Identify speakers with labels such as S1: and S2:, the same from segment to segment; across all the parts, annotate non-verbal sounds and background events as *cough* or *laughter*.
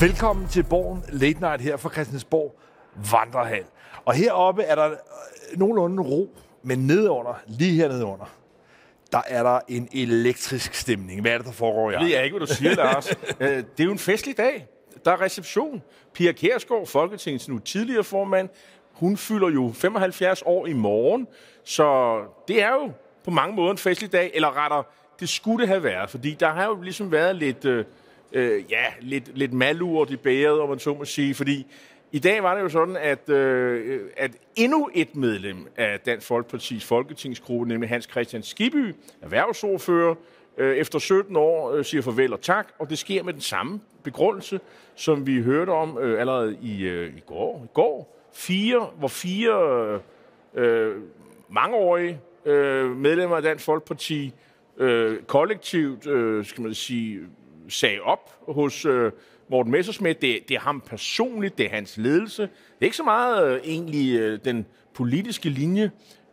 S1: Velkommen til Borgen Late Night her fra Christiansborg Vandrehal. Og heroppe er der nogenlunde ro, men nedunder, lige hernede under, der er der en elektrisk stemning. Hvad er det, der foregår,
S2: Jeg ved jeg ikke, hvad du siger, Lars. *laughs* Øh, det er jo en festlig dag. Der er reception. Pia Kærsgaard, Folketingets nu tidligere formand, hun fylder jo 75 år i morgen, så det er jo på mange måder en festlig dag, eller retter, det skulle det have været, fordi der har jo ligesom været lidt, øh, øh, ja, lidt, lidt malurt i bæret, om man så må sige, fordi i dag var det jo sådan, at, øh, at endnu et medlem af Dansk Folkepartis folketingsgruppe, nemlig Hans Christian Skiby, erhvervsordfører, øh, efter 17 år øh, siger farvel og tak, og det sker med den samme begrundelse, som vi hørte om øh, allerede i, øh, i går. I går fire, hvor fire øh, mangeårige øh, medlemmer af Dansk Folkeparti øh, kollektivt, øh, skal man sige, sagde op hos øh, Morten Messersmith. Det, det er ham personligt, det er hans ledelse. Det er ikke så meget øh, egentlig øh, den politiske linje,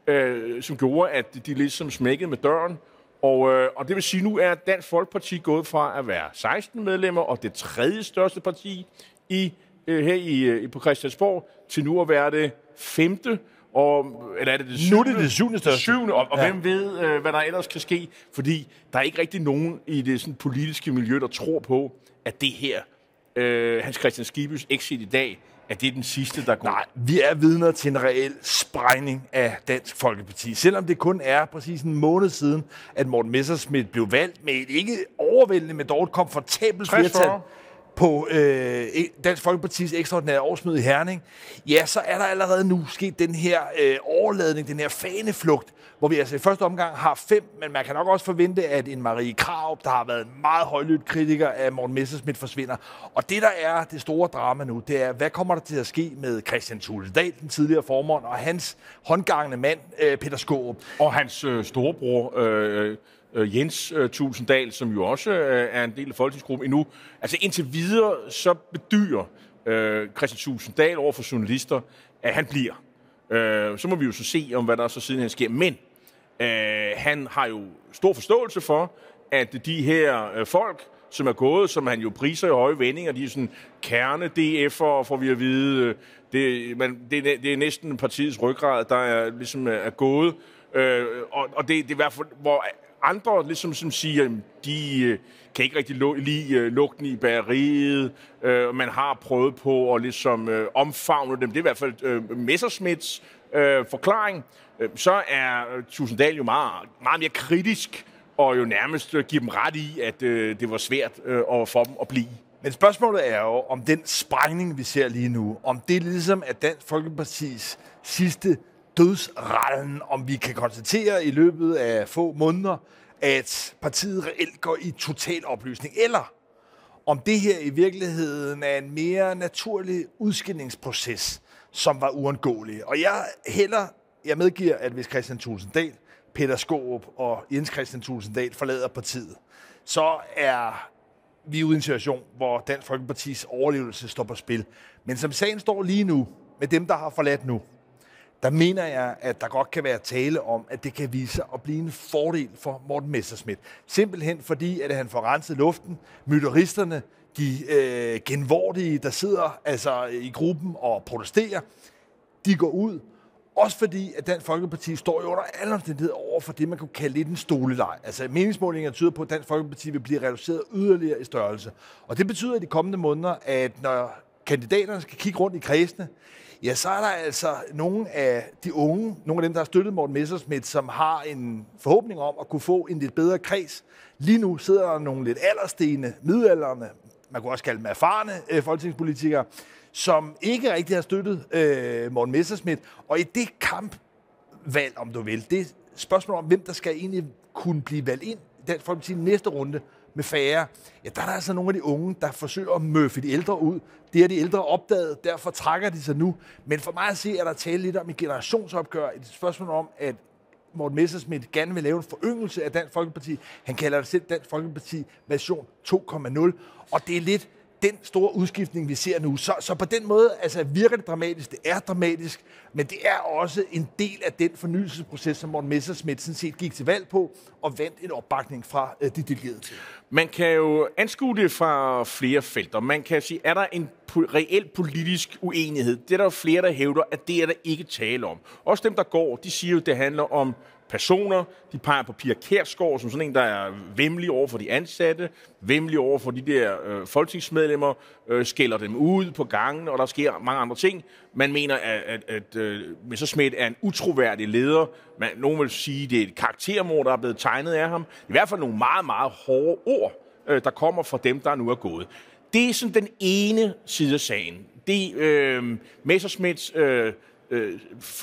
S2: øh, som gjorde, at de ligesom smækkede med døren. Og, øh, og det vil sige, nu er Dansk Folkeparti gået fra at være 16 medlemmer og det tredje største parti i, øh, her i, øh, på Christiansborg, til nu at være det femte. Og, eller er det det syvende?
S1: Nu er det det syvende største.
S2: Syvende, og, og ja. hvem ved, øh, hvad der ellers kan ske? Fordi der er ikke rigtig nogen i det sådan, politiske miljø, der tror på, at det her, øh, Hans Christian Skibys exit i dag, at det er den sidste, der går.
S1: Nej, vi er vidner til en reel sprængning af Dansk Folkeparti. Selvom det kun er præcis en måned siden, at Morten Messersmith blev valgt med et ikke overvældende, men dog et komfortabelt flertal på øh, e- Dansk Folkepartis ekstraordinære årsmøde i Herning, ja, så er der allerede nu sket den her øh, overladning, den her faneflugt, hvor vi altså i første omgang har fem, men man kan nok også forvente, at en Marie Krav, der har været en meget højlydt kritiker af Morten Messerschmidt, forsvinder. Og det, der er det store drama nu, det er, hvad kommer der til at ske med Christian Tulsdal, den tidligere formand, og hans håndgangende mand, øh, Peter Skåb.
S2: Og hans øh, storebror, øh, øh, Jens øh, Tulsendal, som jo også øh, er en del af folketingsgruppen endnu. Altså indtil videre, så bedyrer øh, Christian Tulsendal over for journalister, at han bliver. Øh, så må vi jo så se, om hvad der så siden han sker. Men øh, han har jo stor forståelse for, at de her øh, folk, som er gået, som han jo priser i høje vendinger, de er sådan kerne DF'er, får vi at vide. Det, man, det, det er næsten partiets ryggrad, der er, ligesom er gået. Øh, og, og det, det er i hvert fald, hvor andre ligesom som siger, de øh, kan ikke rigtig lide øh, lugten i bageriet. Øh, man har prøvet på at ligesom øh, omfavne dem. Det er i hvert fald øh, Messersmiths øh, forklaring. Øh, så er øh, Tusinddal jo meget, meget mere kritisk og jo nærmest øh, give dem ret i, at øh, det var svært øh, for dem at blive.
S1: Men spørgsmålet er jo, om den sprængning, vi ser lige nu, om det ligesom er Dansk Folkepartis sidste dødsrallen, om vi kan konstatere i løbet af få måneder, at partiet reelt går i total opløsning, eller om det her i virkeligheden er en mere naturlig udskillingsproces, som var uundgåelig. Og jeg heller, jeg medgiver, at hvis Christian Tulsendal, Peter Skåb og Jens Christian Tulsendal forlader partiet, så er vi ude i en situation, hvor Dansk Folkepartis overlevelse står på spil. Men som sagen står lige nu, med dem, der har forladt nu, der mener jeg, at der godt kan være tale om, at det kan vise sig at blive en fordel for Morten Messerschmidt. Simpelthen fordi, at han får renset luften, mytteristerne, de øh, genvordige, der sidder altså i gruppen og protesterer, de går ud. Også fordi, at Dansk Folkeparti står jo under alle omstændigheder over for det, man kunne kalde lidt en stoleleg. Altså meningsmålinger tyder på, at Dansk Folkeparti vil blive reduceret yderligere i størrelse. Og det betyder i de kommende måneder, at når kandidaterne skal kigge rundt i kredsene, ja, så er der altså nogle af de unge, nogle af dem, der har støttet Morten Messersmith, som har en forhåbning om at kunne få en lidt bedre kreds. Lige nu sidder der nogle lidt alderstene, middelalderne, man kunne også kalde dem erfarne øh, folketingspolitikere, som ikke rigtig har støttet øh, Morten Messersmith. Og i det kampvalg, om du vil, det spørgsmål om, hvem der skal egentlig kunne blive valgt ind i Dansk Folkeparti næste runde, med færre, ja, der er der altså nogle af de unge, der forsøger at møffe de ældre ud. Det er de ældre opdaget, derfor trækker de sig nu. Men for mig at se, er der tale lidt om et generationsopgør. Et spørgsmål om, at Morten Messersmith gerne vil lave en foryngelse af Dansk Folkeparti. Han kalder det selv Dansk Folkeparti version 2.0. Og det er lidt den store udskiftning, vi ser nu. Så, så på den måde altså, virker det dramatisk. Det er dramatisk, men det er også en del af den fornyelsesproces, som Morten Messersmith sådan set gik til valg på og vandt en opbakning fra øh, de delegerede til.
S2: Man kan jo anskue det fra flere felter. Man kan sige, er der en reel politisk uenighed? Det er der jo flere, der hævder, at det er der ikke tale om. Også dem, der går, de siger jo, at det handler om personer. De peger på Pia Kærsgaard som sådan en, der er vemmelig over for de ansatte, vemmelig over for de der øh, folketingsmedlemmer, øh, skælder dem ud på gangen, og der sker mange andre ting. Man mener, at, at, at øh, Messerschmidt er en utroværdig leder. Man, nogen vil sige, at det er et karaktermord, der er blevet tegnet af ham. I hvert fald nogle meget, meget hårde ord, øh, der kommer fra dem, der nu er gået. Det er sådan den ene side af sagen. Det øh, Messerschmidts øh, Øh,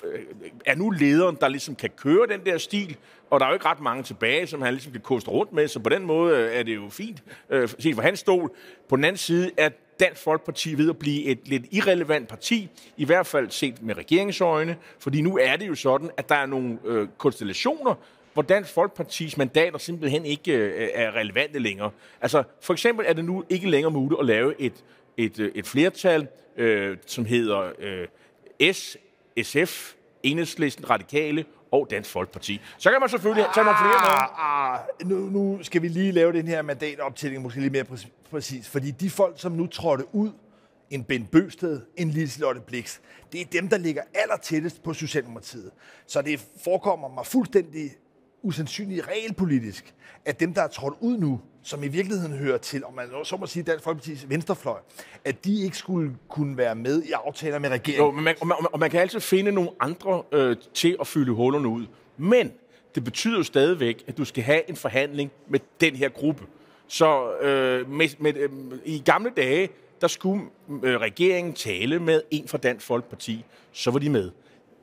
S2: øh, er nu lederen, der ligesom kan køre den der stil, og der er jo ikke ret mange tilbage, som han ligesom kan koste rundt med, så på den måde øh, er det jo fint øh, set fra hans stol. På den anden side er Dansk Folkeparti ved at blive et lidt irrelevant parti, i hvert fald set med regeringsøjne, fordi nu er det jo sådan, at der er nogle øh, konstellationer, hvor Dansk Folkepartis mandater simpelthen ikke øh, er relevante længere. Altså, for eksempel er det nu ikke længere muligt at lave et, et, øh, et flertal, øh, som hedder øh, S, SF, Enhedslisten, Radikale og Dansk Folkeparti. Så kan man selvfølgelig tage nogle flere med.
S1: Ah, ah, nu, nu skal vi lige lave den her mandatoptælling måske lidt mere præ- præcis, fordi de folk, som nu trådte ud, en Ben Bøsted, en Liselotte Blix, det er dem, der ligger aller tættest på Socialdemokratiet. Så det forekommer mig fuldstændig usandsynligt realpolitisk, at dem, der er trådt ud nu, som i virkeligheden hører til, om man så må sige Dansk Folkeparti's venstrefløj, at de ikke skulle kunne være med i aftaler med regeringen.
S2: Jo, men man, og, man, og man kan altid finde nogle andre øh, til at fylde hullerne ud. Men det betyder jo stadigvæk, at du skal have en forhandling med den her gruppe. Så øh, med, med, øh, i gamle dage, der skulle øh, regeringen tale med en fra Dansk Folkeparti, så var de med.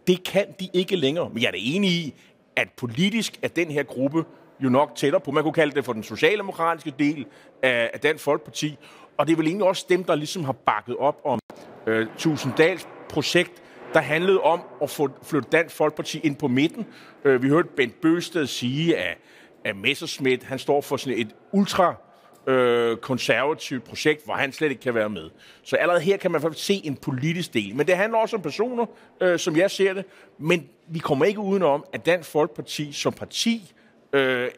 S2: Det kan de ikke længere. Men jeg er da enig i, at politisk er den her gruppe jo nok tættere på. Man kunne kalde det for den socialdemokratiske del af, af Dansk Folkeparti. Og det er vel egentlig også dem, der ligesom har bakket op om øh, Tusinddals projekt, der handlede om at få flytte Dansk Folkeparti ind på midten. Øh, vi hørte Bent Bøsted sige, at, at Messerschmidt, han står for sådan et ultra øh, konservativt projekt, hvor han slet ikke kan være med. Så allerede her kan man faktisk se en politisk del. Men det handler også om personer, øh, som jeg ser det. Men vi kommer ikke udenom, at Dansk Folkeparti som parti øh,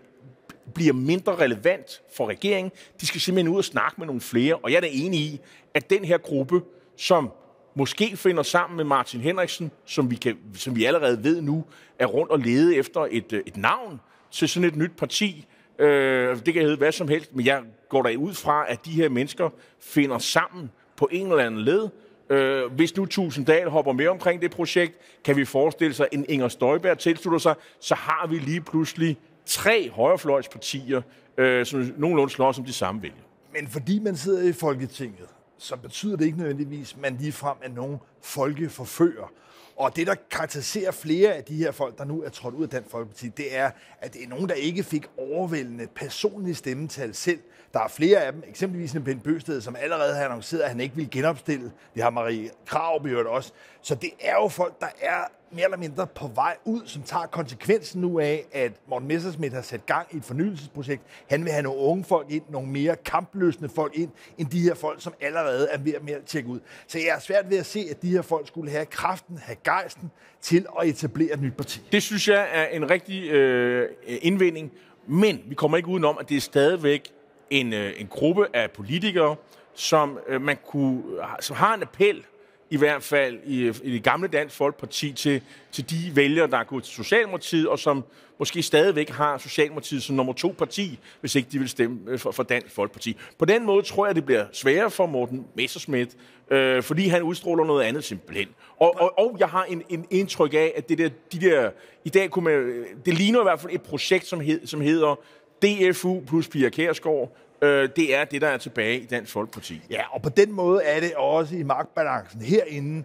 S2: bliver mindre relevant for regeringen. De skal simpelthen ud og snakke med nogle flere. Og jeg er da enig i, at den her gruppe, som måske finder sammen med Martin Henriksen, som vi, kan, som vi allerede ved nu, er rundt og lede efter et, øh, et navn til sådan et nyt parti. Øh, det kan hedde hvad som helst, men jeg går da ud fra, at de her mennesker finder sammen på en eller anden led. Øh, hvis nu Tusinddal hopper med omkring det projekt, kan vi forestille sig, at en Inger Støjberg tilslutter sig, så har vi lige pludselig tre højrefløjspartier, øh, som nogenlunde slår som de samme vælger.
S1: Men fordi man sidder i Folketinget, så betyder det ikke nødvendigvis, at man ligefrem er nogen folkeforfører. Og det, der karakteriserer flere af de her folk, der nu er trådt ud af Dansk Folkeparti, det er, at det er nogen, der ikke fik overvældende personlige stemmetal selv. Der er flere af dem, eksempelvis en Ben Bøsted, som allerede har annonceret, at han ikke vil genopstille. Det har Marie Krav gjort også. Så det er jo folk, der er mere eller mindre på vej ud, som tager konsekvensen nu af, at Morten Messersmith har sat gang i et fornyelsesprojekt. Han vil have nogle unge folk ind, nogle mere kampløsende folk ind, end de her folk, som allerede er ved at mere tjekke ud. Så jeg er svært ved at se, at de her folk skulle have kraften, have gejsten til at etablere et nyt parti.
S2: Det synes jeg er en rigtig øh, indvending, men vi kommer ikke udenom, at det er stadigvæk en, øh, en gruppe af politikere, som øh, man kunne, som har en appel i hvert fald i, i det gamle Dansk Folkeparti til, til de vælgere, der er gået til Socialdemokratiet, og som måske stadigvæk har Socialdemokratiet som nummer to parti, hvis ikke de vil stemme øh, for, for Dansk Folkeparti. På den måde tror jeg, det bliver sværere for Morten Messerschmidt, øh, fordi han udstråler noget andet simpelthen. Og, og, og jeg har en, en indtryk af, at det der, de der, i dag kunne man, øh, det ligner i hvert fald et projekt, som, hed, som hedder DFU plus Pia Kærsgaard, øh, det er det, der er tilbage i Dansk Folkeparti.
S1: Ja, og på den måde er det også i magtbalancen herinde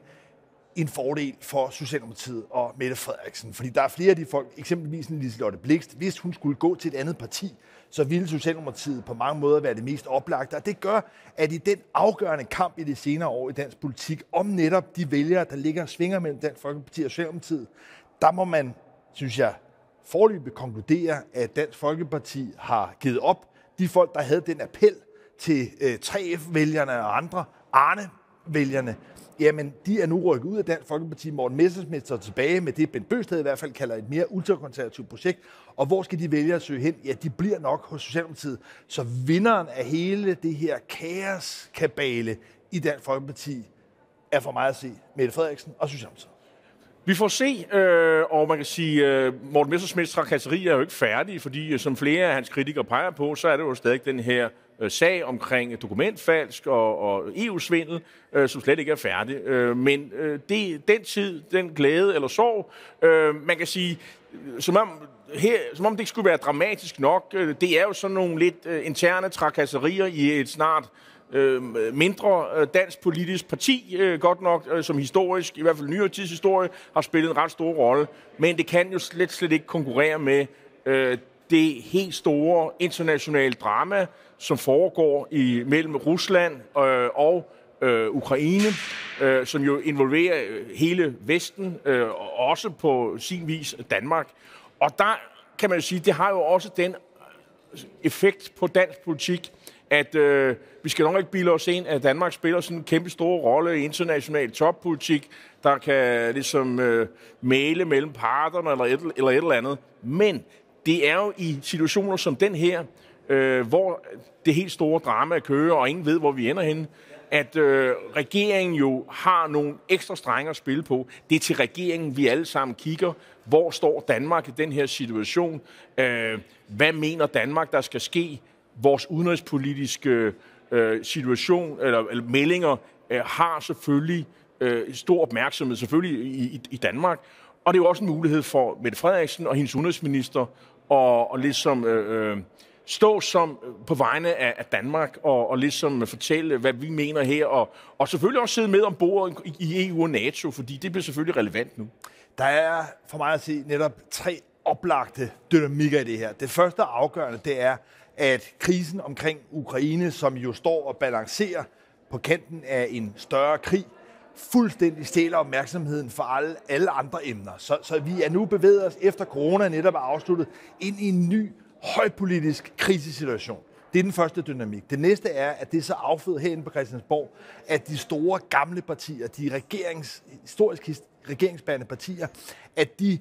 S1: en fordel for Socialdemokratiet og Mette Frederiksen. Fordi der er flere af de folk, eksempelvis en Liselotte Blikst, hvis hun skulle gå til et andet parti, så ville Socialdemokratiet på mange måder være det mest oplagte. Og det gør, at i den afgørende kamp i de senere år i dansk politik, om netop de vælgere, der ligger og svinger mellem Dansk Folkeparti og Socialdemokratiet, der må man, synes jeg, forløbet konkludere, at Dansk Folkeparti har givet op. De folk, der havde den appel, til øh, 3F-vælgerne og andre, Arne-vælgerne, jamen, de er nu rykket ud af Dansk Folkeparti. Morten Messersmith står tilbage med det, Ben Bøsted i hvert fald kalder et mere ultrakonservativt projekt. Og hvor skal de vælge at søge hen? Ja, de bliver nok hos Socialdemokratiet. Så vinderen af hele det her kaoskabale i Dansk Folkeparti er for mig at se Mette Frederiksen og Socialdemokratiet.
S2: Vi får se, øh, og man kan sige, øh, Morten Messersmiths trakasseri er jo ikke færdig, fordi øh, som flere af hans kritikere peger på, så er det jo stadig den her øh, sag omkring dokumentfalsk og, og EU-svindel, øh, som slet ikke er færdig. Øh, men øh, det, den tid, den glæde eller sorg, øh, man kan sige, øh, som om, her, som om det ikke skulle være dramatisk nok, øh, det er jo sådan nogle lidt øh, interne trakasserier i et snart øh, mindre øh, dansk politisk parti, øh, godt nok, øh, som historisk, i hvert fald nyere tids historie, har spillet en ret stor rolle. Men det kan jo slet, slet ikke konkurrere med øh, det helt store internationale drama, som foregår i mellem Rusland øh, og øh, Ukraine, øh, som jo involverer øh, hele Vesten, øh, og også på sin vis Danmark. Og der kan man jo sige, det har jo også den effekt på dansk politik, at øh, vi skal nok ikke bilde os ind, at Danmark spiller sådan en kæmpe stor rolle i international toppolitik, der kan ligesom øh, male mellem parterne eller et, eller et eller andet. Men det er jo i situationer som den her, øh, hvor det helt store drama kører, og ingen ved, hvor vi ender henne, at øh, regeringen jo har nogle ekstra strenge at spille på. Det er til regeringen, vi alle sammen kigger. Hvor står Danmark i den her situation? Øh, hvad mener Danmark, der skal ske? Vores udenrigspolitiske øh, situation eller, eller meldinger øh, har selvfølgelig øh, stor opmærksomhed, selvfølgelig i, i, i Danmark. Og det er jo også en mulighed for Mette Frederiksen og hendes udenrigsminister at, og ligesom øh, øh, stå som øh, på vegne af, af Danmark og, og ligesom fortælle, hvad vi mener her, og, og selvfølgelig også sidde med om bordet i, i EU og NATO, fordi det bliver selvfølgelig relevant nu.
S1: Der er for mig at sige netop tre oplagte dynamikker i det her. Det første afgørende, det er, at krisen omkring Ukraine, som jo står og balancerer på kanten af en større krig, fuldstændig stjæler opmærksomheden for alle, alle andre emner. Så, så vi er nu bevæget os, efter corona netop er afsluttet, ind i en ny højpolitisk krisesituation. Det er den første dynamik. Det næste er, at det er så affødt herinde på Christiansborg, at de store gamle partier, de regerings, historisk regeringsbærende partier, at de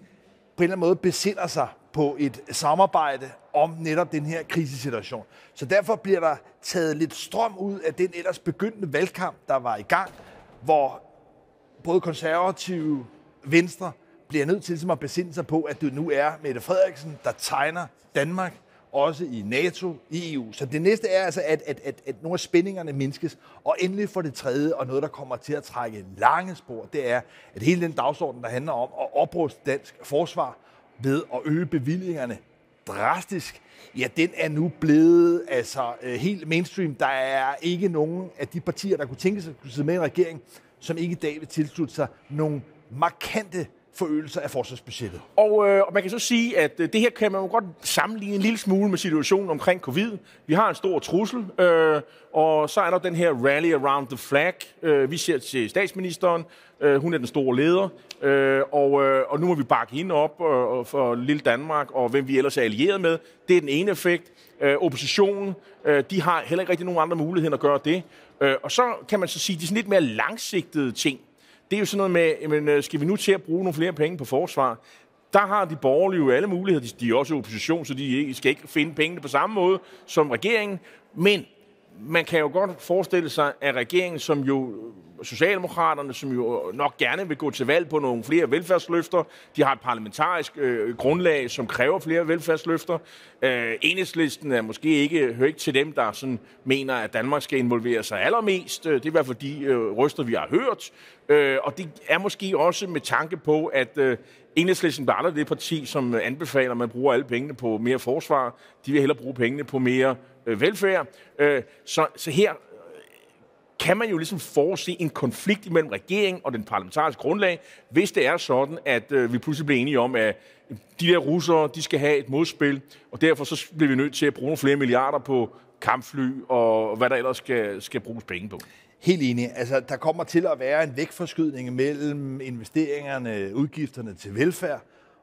S1: på en eller anden måde besinder sig på et samarbejde om netop den her krisesituation. Så derfor bliver der taget lidt strøm ud af den ellers begyndende valgkamp, der var i gang, hvor både konservative, venstre, bliver nødt til ligesom at besinde sig på, at det nu er Mette Frederiksen, der tegner Danmark, også i NATO, i EU. Så det næste er altså, at, at, at, at nogle af spændingerne mindskes. Og endelig for det tredje, og noget, der kommer til at trække lange spor, det er, at hele den dagsorden, der handler om at opruste dansk forsvar ved at øge bevillingerne drastisk, ja, den er nu blevet altså øh, helt mainstream. Der er ikke nogen af de partier, der kunne tænke sig at sidde med i en regering, som ikke i dag vil tilslutte sig nogle markante forøgelser af forsvarsbudgettet.
S2: Og, øh, og man kan så sige, at øh, det her kan man jo godt sammenligne en lille smule med situationen omkring covid. Vi har en stor trussel, øh, og så er der den her rally around the flag. Øh, vi ser til statsministeren, øh, hun er den store leder, øh, og, øh, og nu må vi bakke hende op øh, for lille Danmark, og hvem vi ellers er allieret med. Det er den ene effekt. Øh, oppositionen, øh, de har heller ikke rigtig nogen andre muligheder at gøre det. Øh, og så kan man så sige, at de sådan lidt mere langsigtede ting det er jo sådan noget med, jamen, øh, skal vi nu til at bruge nogle flere penge på forsvar? Der har de borgerlige jo alle muligheder. De, de er også i opposition, så de skal ikke finde pengene på samme måde som regeringen. Men man kan jo godt forestille sig, at regeringen, som jo Socialdemokraterne, som jo nok gerne vil gå til valg på nogle flere velfærdsløfter. De har et parlamentarisk øh, grundlag, som kræver flere velfærdsløfter. Øh, enhedslisten er måske ikke, hører ikke til dem, der sådan mener, at Danmark skal involvere sig allermest. Øh, det er i hvert fald de øh, ryster, vi har hørt. Øh, og det er måske også med tanke på, at øh, Enhedslisten bliver aldrig det parti, som anbefaler, at man bruger alle pengene på mere forsvar. De vil hellere bruge pengene på mere øh, velfærd. Øh, så, så her øh, kan man jo ligesom forese en konflikt imellem regeringen og den parlamentariske grundlag, hvis det er sådan, at øh, vi pludselig bliver enige om, at øh, de der russere, de skal have et modspil, og derfor så bliver vi nødt til at bruge nogle flere milliarder på kampfly og hvad der ellers skal, skal bruges penge på.
S1: Helt enig. Altså, der kommer til at være en vægtforskydning mellem investeringerne, udgifterne til velfærd,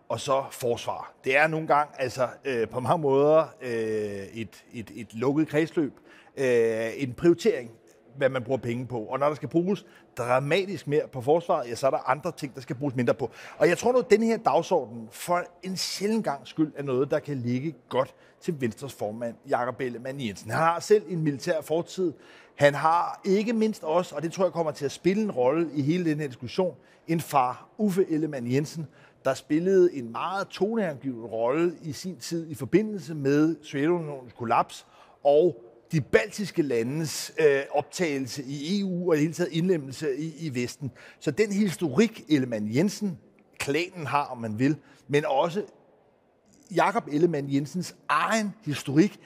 S1: og så forsvar. Det er nogle gange altså øh, på mange måder øh, et, et, et lukket kredsløb. øh, en prioritering, hvad man bruger penge på. Og når der skal bruges dramatisk mere på forsvaret, ja, så er der andre ting, der skal bruges mindre på. Og jeg tror nu, at den her dagsorden for en sjældent gang skyld er noget, der kan ligge godt til Venstres formand, Jakob Ellemann Jensen. Han har selv en militær fortid. Han har ikke mindst også, og det tror jeg kommer til at spille en rolle i hele den her diskussion, en far, Uffe Ellemann Jensen, der spillede en meget toneangivende rolle i sin tid i forbindelse med Sovjetunionens kollaps og de baltiske landes øh, optagelse i EU og i hele taget indlemmelse i, i Vesten. Så den historik, Ellemann Jensen, klanen har, om man vil, men også Jakob Ellemann Jensens egen historik,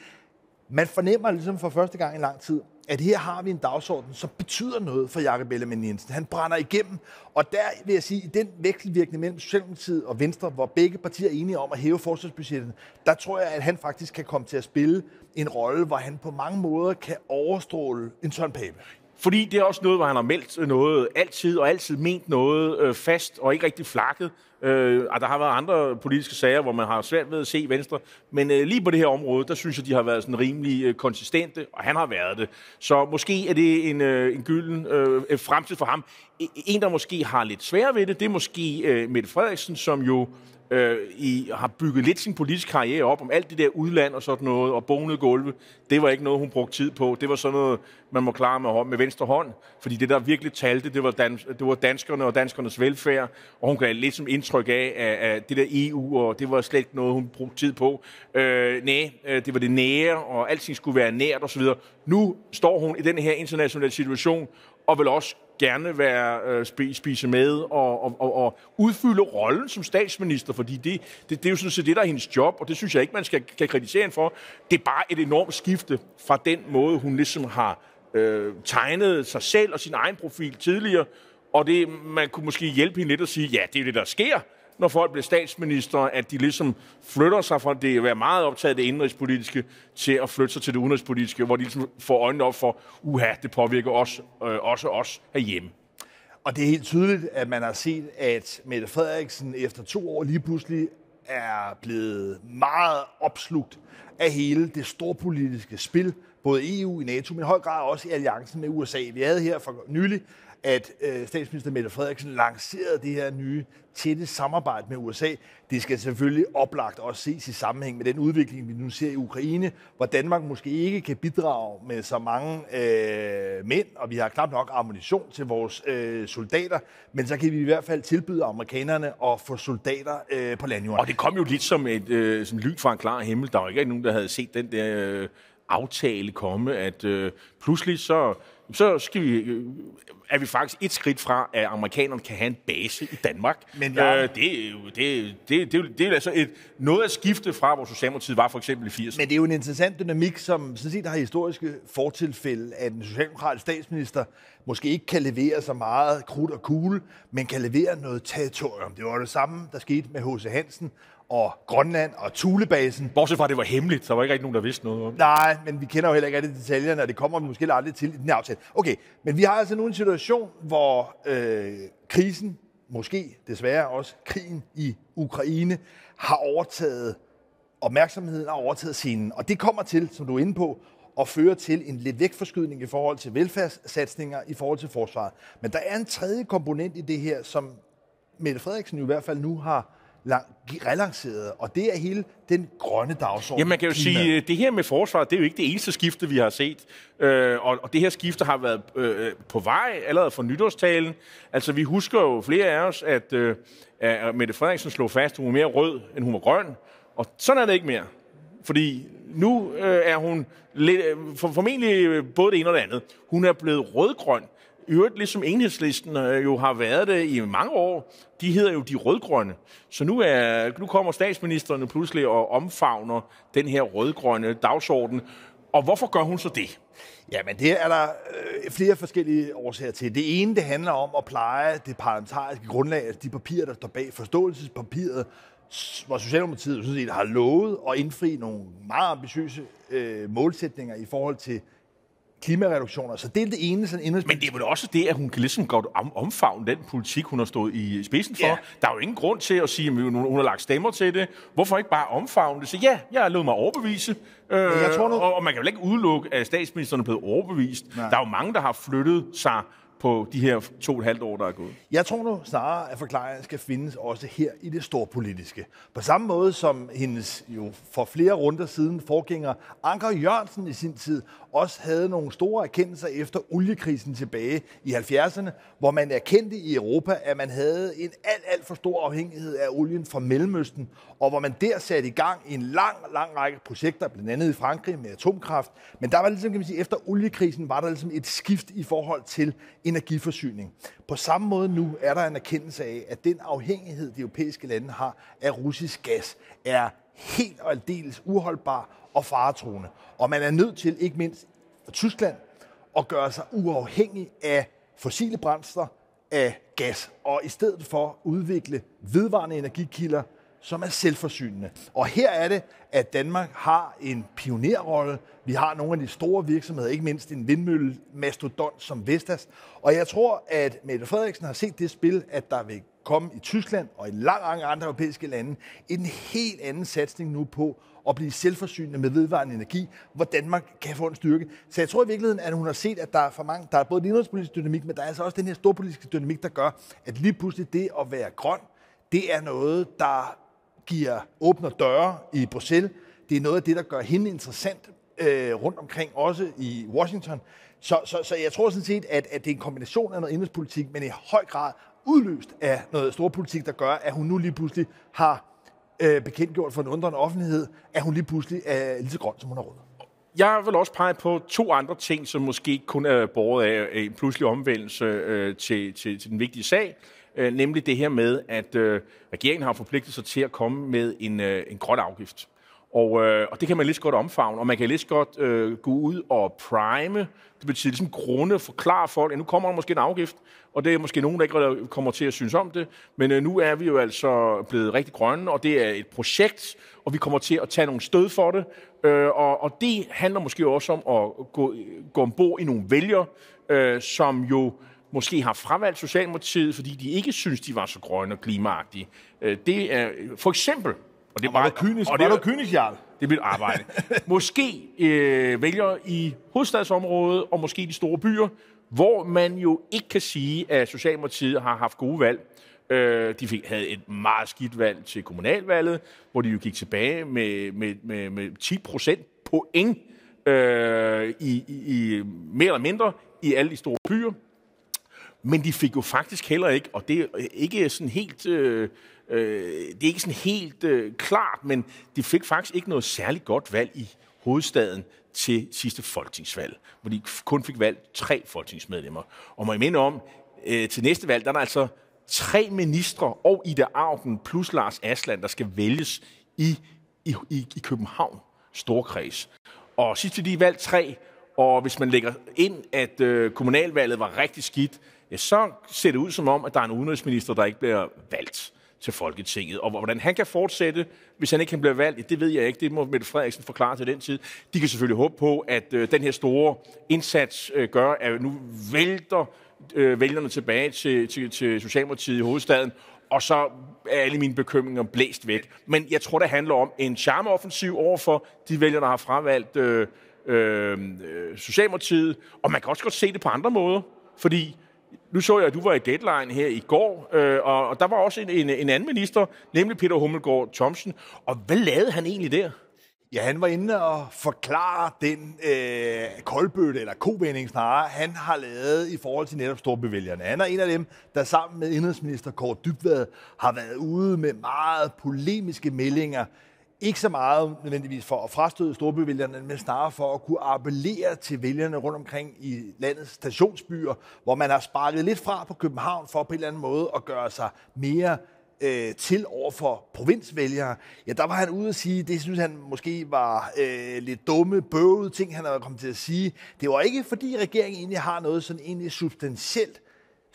S1: man fornemmer ligesom for første gang i lang tid, at her har vi en dagsorden, som betyder noget for Jakob Ellemann Jensen. Han brænder igennem, og der vil jeg sige, i den vekselvirkning mellem Socialdemokratiet og Venstre, hvor begge partier er enige om at hæve forsvarsbudgettet, der tror jeg, at han faktisk kan komme til at spille en rolle, hvor han på mange måder kan overstråle en Søren Pape.
S2: Fordi det er også noget, hvor han har meldt noget altid, og altid ment noget øh, fast, og ikke rigtig flakket. Øh, og der har været andre politiske sager, hvor man har svært ved at se Venstre. Men øh, lige på det her område, der synes jeg, de har været sådan rimelig øh, konsistente, og han har været det. Så måske er det en, øh, en gylden øh, fremtid for ham. E-, en, der måske har lidt svært ved det, det er måske øh, Mette Frederiksen, som jo øh, I har bygget lidt sin politiske karriere op om alt det der udland og sådan noget, og bonede gulve. Det var ikke noget, hun brugte tid på. Det var sådan noget, man må klare med, med venstre hånd. Fordi det, der virkelig talte, det var, dans, det var danskerne og danskernes velfærd. Og hun gav lidt som indtryk af, af, af det der EU, og det var slet ikke noget, hun brugte tid på. Øh, nej, øh, det var det nære, og alting skulle være nært osv. Nu står hun i den her internationale situation, og vil også gerne være øh, spise med og, og, og, og udfylde rollen som statsminister, fordi det, det, det er jo sådan set det, der er hendes job, og det synes jeg ikke, man skal kan kritisere hende for. Det er bare et enormt skifte fra den måde, hun ligesom har øh, tegnet sig selv og sin egen profil tidligere, og det, man kunne måske hjælpe hende lidt at sige, ja, det er det, der sker når folk bliver statsminister, at de ligesom flytter sig fra det at være meget optaget af det indrigspolitiske til at flytte sig til det udenrigspolitiske, hvor de ligesom får øjnene op for, uha, det påvirker os, øh, også os herhjemme.
S1: Og det er helt tydeligt, at man har set, at Mette Frederiksen efter to år lige pludselig er blevet meget opslugt af hele det storpolitiske spil, både EU, i NATO, men i høj grad også i alliancen med USA. Vi havde her for nylig at øh, statsminister Mette Frederiksen lancerede det her nye tætte samarbejde med USA. Det skal selvfølgelig oplagt også ses i sammenhæng med den udvikling, vi nu ser i Ukraine, hvor Danmark måske ikke kan bidrage med så mange øh, mænd, og vi har knap nok ammunition til vores øh, soldater, men så kan vi i hvert fald tilbyde amerikanerne at få soldater øh, på landjorden.
S2: Og det kom jo lidt som et øh, som lyn fra en klar himmel. Der var ikke nogen, der havde set den der øh, aftale komme, at øh, pludselig så så skal vi, øh, er vi faktisk et skridt fra, at amerikanerne kan have en base i Danmark. Men ja. øh, det, det, det, det, det, det er altså et, noget at skifte fra, hvor Socialdemokratiet var for eksempel i 80'erne.
S1: Men det er jo en interessant dynamik, som sådan set har historiske fortilfælde, at en socialdemokratisk statsminister måske ikke kan levere så meget krudt og kugle, men kan levere noget territorium. Det var det samme, der skete med H.C. Hansen og Grønland og Thulebasen.
S2: Bortset fra, at det var hemmeligt. Der var ikke rigtig nogen, der vidste noget om
S1: det. Nej, men vi kender jo heller ikke alle detaljerne, og det kommer vi måske aldrig til i den aftale. Okay, men vi har altså nu en situation, hvor øh, krisen, måske desværre også krigen i Ukraine, har overtaget opmærksomheden og overtaget scenen. Og det kommer til, som du er inde på, at føre til en lidt vækforskydning i forhold til velfærdssatsninger, i forhold til forsvaret. Men der er en tredje komponent i det her, som Mette Frederiksen i hvert fald nu har relanceret, og det er hele den grønne dagsorden.
S2: Ja, man kan jo klima. sige, det her med forsvaret, det er jo ikke det eneste skifte, vi har set. Øh, og, og det her skifte har været øh, på vej allerede fra nytårstalen. Altså, vi husker jo flere af os, at, øh, at Mette Frederiksen slog fast, at hun var mere rød, end hun var grøn. Og sådan er det ikke mere. Fordi nu øh, er hun lidt, øh, for, formentlig både det ene og det andet. Hun er blevet rødgrøn øvrigt ligesom enhedslisten øh, jo har været det i mange år, de hedder jo de rødgrønne. Så nu, er, nu kommer statsministeren pludselig og omfavner den her rødgrønne dagsorden. Og hvorfor gør hun så det?
S1: Jamen, det er der øh, flere forskellige årsager til. Det ene, det handler om at pleje det parlamentariske grundlag, altså de papirer, der står bag forståelsespapiret, hvor Socialdemokratiet sådan set har lovet at indfri nogle meget ambitiøse øh, målsætninger i forhold til klimareduktioner. Så det er det ene sådan
S2: Men det er vel også det, at hun kan ligesom godt om, omfavne den politik, hun har stået i spidsen for.
S1: Ja.
S2: Der er jo ingen grund til at sige, at hun hun har lagt stemmer til det. Hvorfor ikke bare omfavne det? Så ja, jeg har lavet mig overbevise. Øh,
S1: jeg tror nu-
S2: og, og man kan vel ikke udelukke, at statsministeren er blevet overbevist. Nej. Der er jo mange, der har flyttet sig på de her to og et halvt år, der er gået.
S1: Jeg tror nu snarere, at forklaringen skal findes også her i det storpolitiske. På samme måde som hendes jo for flere runder siden forgænger Anker Jørgensen i sin tid også havde nogle store erkendelser efter oliekrisen tilbage i 70'erne, hvor man erkendte i Europa, at man havde en alt, alt for stor afhængighed af olien fra Mellemøsten, og hvor man der satte i gang en lang, lang række projekter, blandt andet i Frankrig med atomkraft. Men der var ligesom, kan man sige, efter oliekrisen var der ligesom et skift i forhold til energiforsyning. På samme måde nu er der en erkendelse af, at den afhængighed, de europæiske lande har af russisk gas, er helt og aldeles uholdbar og faretruende. Og man er nødt til, ikke mindst Tyskland, at gøre sig uafhængig af fossile brændsler, af gas, og i stedet for udvikle vedvarende energikilder, som er selvforsynende. Og her er det, at Danmark har en pionerrolle. Vi har nogle af de store virksomheder, ikke mindst en vindmøllemastodont som Vestas. Og jeg tror, at Mette Frederiksen har set det spil, at der vil komme i Tyskland og i lang række andre europæiske lande en helt anden satsning nu på at blive selvforsynende med vedvarende energi, hvor Danmark kan få en styrke. Så jeg tror i virkeligheden, at hun har set, at der er for mange, der er både den indrigspolitisk dynamik, men der er altså også den her storpolitiske dynamik, der gør, at lige pludselig det at være grøn, det er noget, der giver åbner døre i Bruxelles. Det er noget af det, der gør hende interessant øh, rundt omkring, også i Washington. Så, så, så jeg tror sådan set, at, at det er en kombination af noget indrigspolitik, men i høj grad udløst af noget storpolitik, der gør, at hun nu lige pludselig har øh, bekendtgjort for en undrende offentlighed, at hun lige pludselig er lige så grøn, som hun har råd.
S2: Jeg vil også pege på to andre ting, som måske kun er båret af en pludselig omvendelse øh, til, til, til den vigtige sag. Øh, nemlig det her med, at øh, regeringen har forpligtet sig til at komme med en, øh, en grøn afgift. Og, øh, og det kan man lige så godt omfavne, og man kan lige så godt øh, gå ud og prime. Det betyder ligesom grunde, forklare folk, at nu kommer der måske en afgift, og det er måske nogen, der ikke kommer til at synes om det. Men øh, nu er vi jo altså blevet rigtig grønne, og det er et projekt, og vi kommer til at tage nogle stød for det. Øh, og, og det handler måske også om at gå, gå ombord i nogle vælgere, øh, som jo måske har fravalgt Socialdemokratiet, fordi de ikke synes, de var så grønne og klimaagtige. Øh, det er for eksempel
S1: og det er bare kynisk, og det er kynisk, Jarl.
S2: Det bliver arbejde. *laughs* måske øh, vælger i hovedstadsområdet og måske de store byer, hvor man jo ikke kan sige, at Socialdemokratiet har haft gode valg. Øh, de fik, havde et meget skidt valg til kommunalvalget, hvor de jo gik tilbage med, med, med, med 10 procent point øh, i, i, i mere eller mindre i alle de store byer. Men de fik jo faktisk heller ikke, og det er ikke sådan helt, øh, øh, det er ikke sådan helt øh, klart, men de fik faktisk ikke noget særligt godt valg i hovedstaden til sidste folketingsvalg, hvor de kun fik valgt tre folketingsmedlemmer. Og må jeg minde om, øh, til næste valg, der er der altså tre ministre og Ida Augen plus Lars Asland, der skal vælges i, i, i, i København Storkreds. Og sidst de valgt tre, og hvis man lægger ind, at øh, kommunalvalget var rigtig skidt, ja, så ser det ud som om, at der er en udenrigsminister, der ikke bliver valgt til Folketinget. Og hvordan han kan fortsætte, hvis han ikke kan blive valgt, det ved jeg ikke. Det må Mette Frederiksen forklare til den tid. De kan selvfølgelig håbe på, at øh, den her store indsats øh, gør, at nu vælter øh, vælgerne tilbage til, til, til Socialdemokratiet i hovedstaden, og så er alle mine bekymringer blæst væk. Men jeg tror, det handler om en charmeoffensiv overfor de vælgere, der har fravalgt øh, øh, øh Socialdemokratiet. Og man kan også godt se det på andre måder, fordi nu så jeg, at du var i deadline her i går, øh, og, og der var også en, en, en anden minister, nemlig Peter Hummelgaard Thomsen. Og hvad lavede han egentlig der?
S1: Ja, han var inde og forklare den øh, koldbøtte, eller kovending snarere, han har lavet i forhold til netop storbevælgerne. Han er en af dem, der sammen med indrigsminister Kåre Dybvad har været ude med meget polemiske meldinger. Ikke så meget nødvendigvis for at frastøde storbyvælgerne, men snarere for at kunne appellere til vælgerne rundt omkring i landets stationsbyer, hvor man har sparket lidt fra på København for på en eller anden måde at gøre sig mere øh, til over for provinsvælgere, ja, der var han ude at sige, det synes han måske var øh, lidt dumme, bøvede ting, han havde kommet til at sige. Det var ikke, fordi regeringen egentlig har noget sådan egentlig substantielt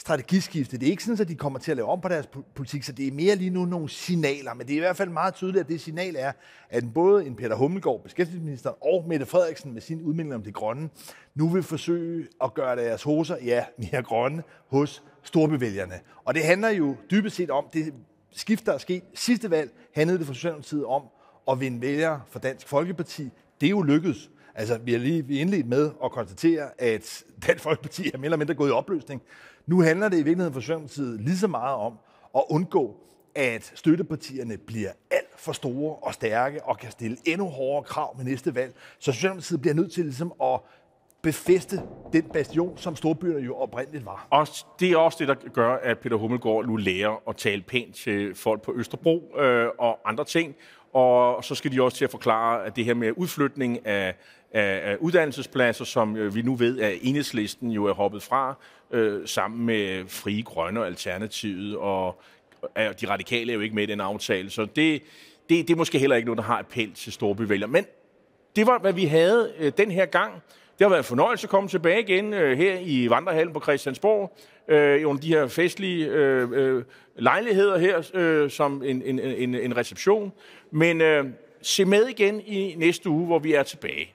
S1: strategiskifte. Det er ikke sådan, at de kommer til at lave om på deres politik, så det er mere lige nu nogle signaler. Men det er i hvert fald meget tydeligt, at det signal er, at både en Peter Hummelgaard, beskæftigelsesminister, og Mette Frederiksen med sin udmelding om det grønne, nu vil forsøge at gøre deres hoser, ja, mere grønne, hos storbevælgerne. Og det handler jo dybest set om, det skift, der er sket sidste valg, handlede det for Socialdemokratiet om at vinde vælgere for Dansk Folkeparti. Det er jo lykkedes. Altså, vi har lige vi indledt med at konstatere, at *laughs* Dansk Folkeparti er mere eller mindre gået i opløsning. Nu handler det i virkeligheden for Socialdemokratiet lige så meget om at undgå, at støttepartierne bliver alt for store og stærke og kan stille endnu hårdere krav med næste valg. Så Socialdemokratiet bliver nødt til ligesom at befeste den bastion, som storbyerne jo oprindeligt var.
S2: Og det er også det, der gør, at Peter Hummelgaard nu lærer at tale pænt til folk på Østerbro øh, og andre ting. Og så skal de også til at forklare, at det her med udflytning af, af, af uddannelsespladser, som øh, vi nu ved, at enhedslisten jo er hoppet fra, øh, sammen med Frie Grønne og Alternativet, og de radikale er jo ikke med i den aftale. Så det, det, det er måske heller ikke noget, der har appel til storbyvælger. Men det var, hvad vi havde øh, den her gang. Det har været en fornøjelse at komme tilbage igen øh, her i Vandrehallen på Christiansborg, øh, under de her festlige øh, øh, lejligheder her, øh, som en, en, en, en reception. Men øh, se med igen i næste uge, hvor vi er tilbage.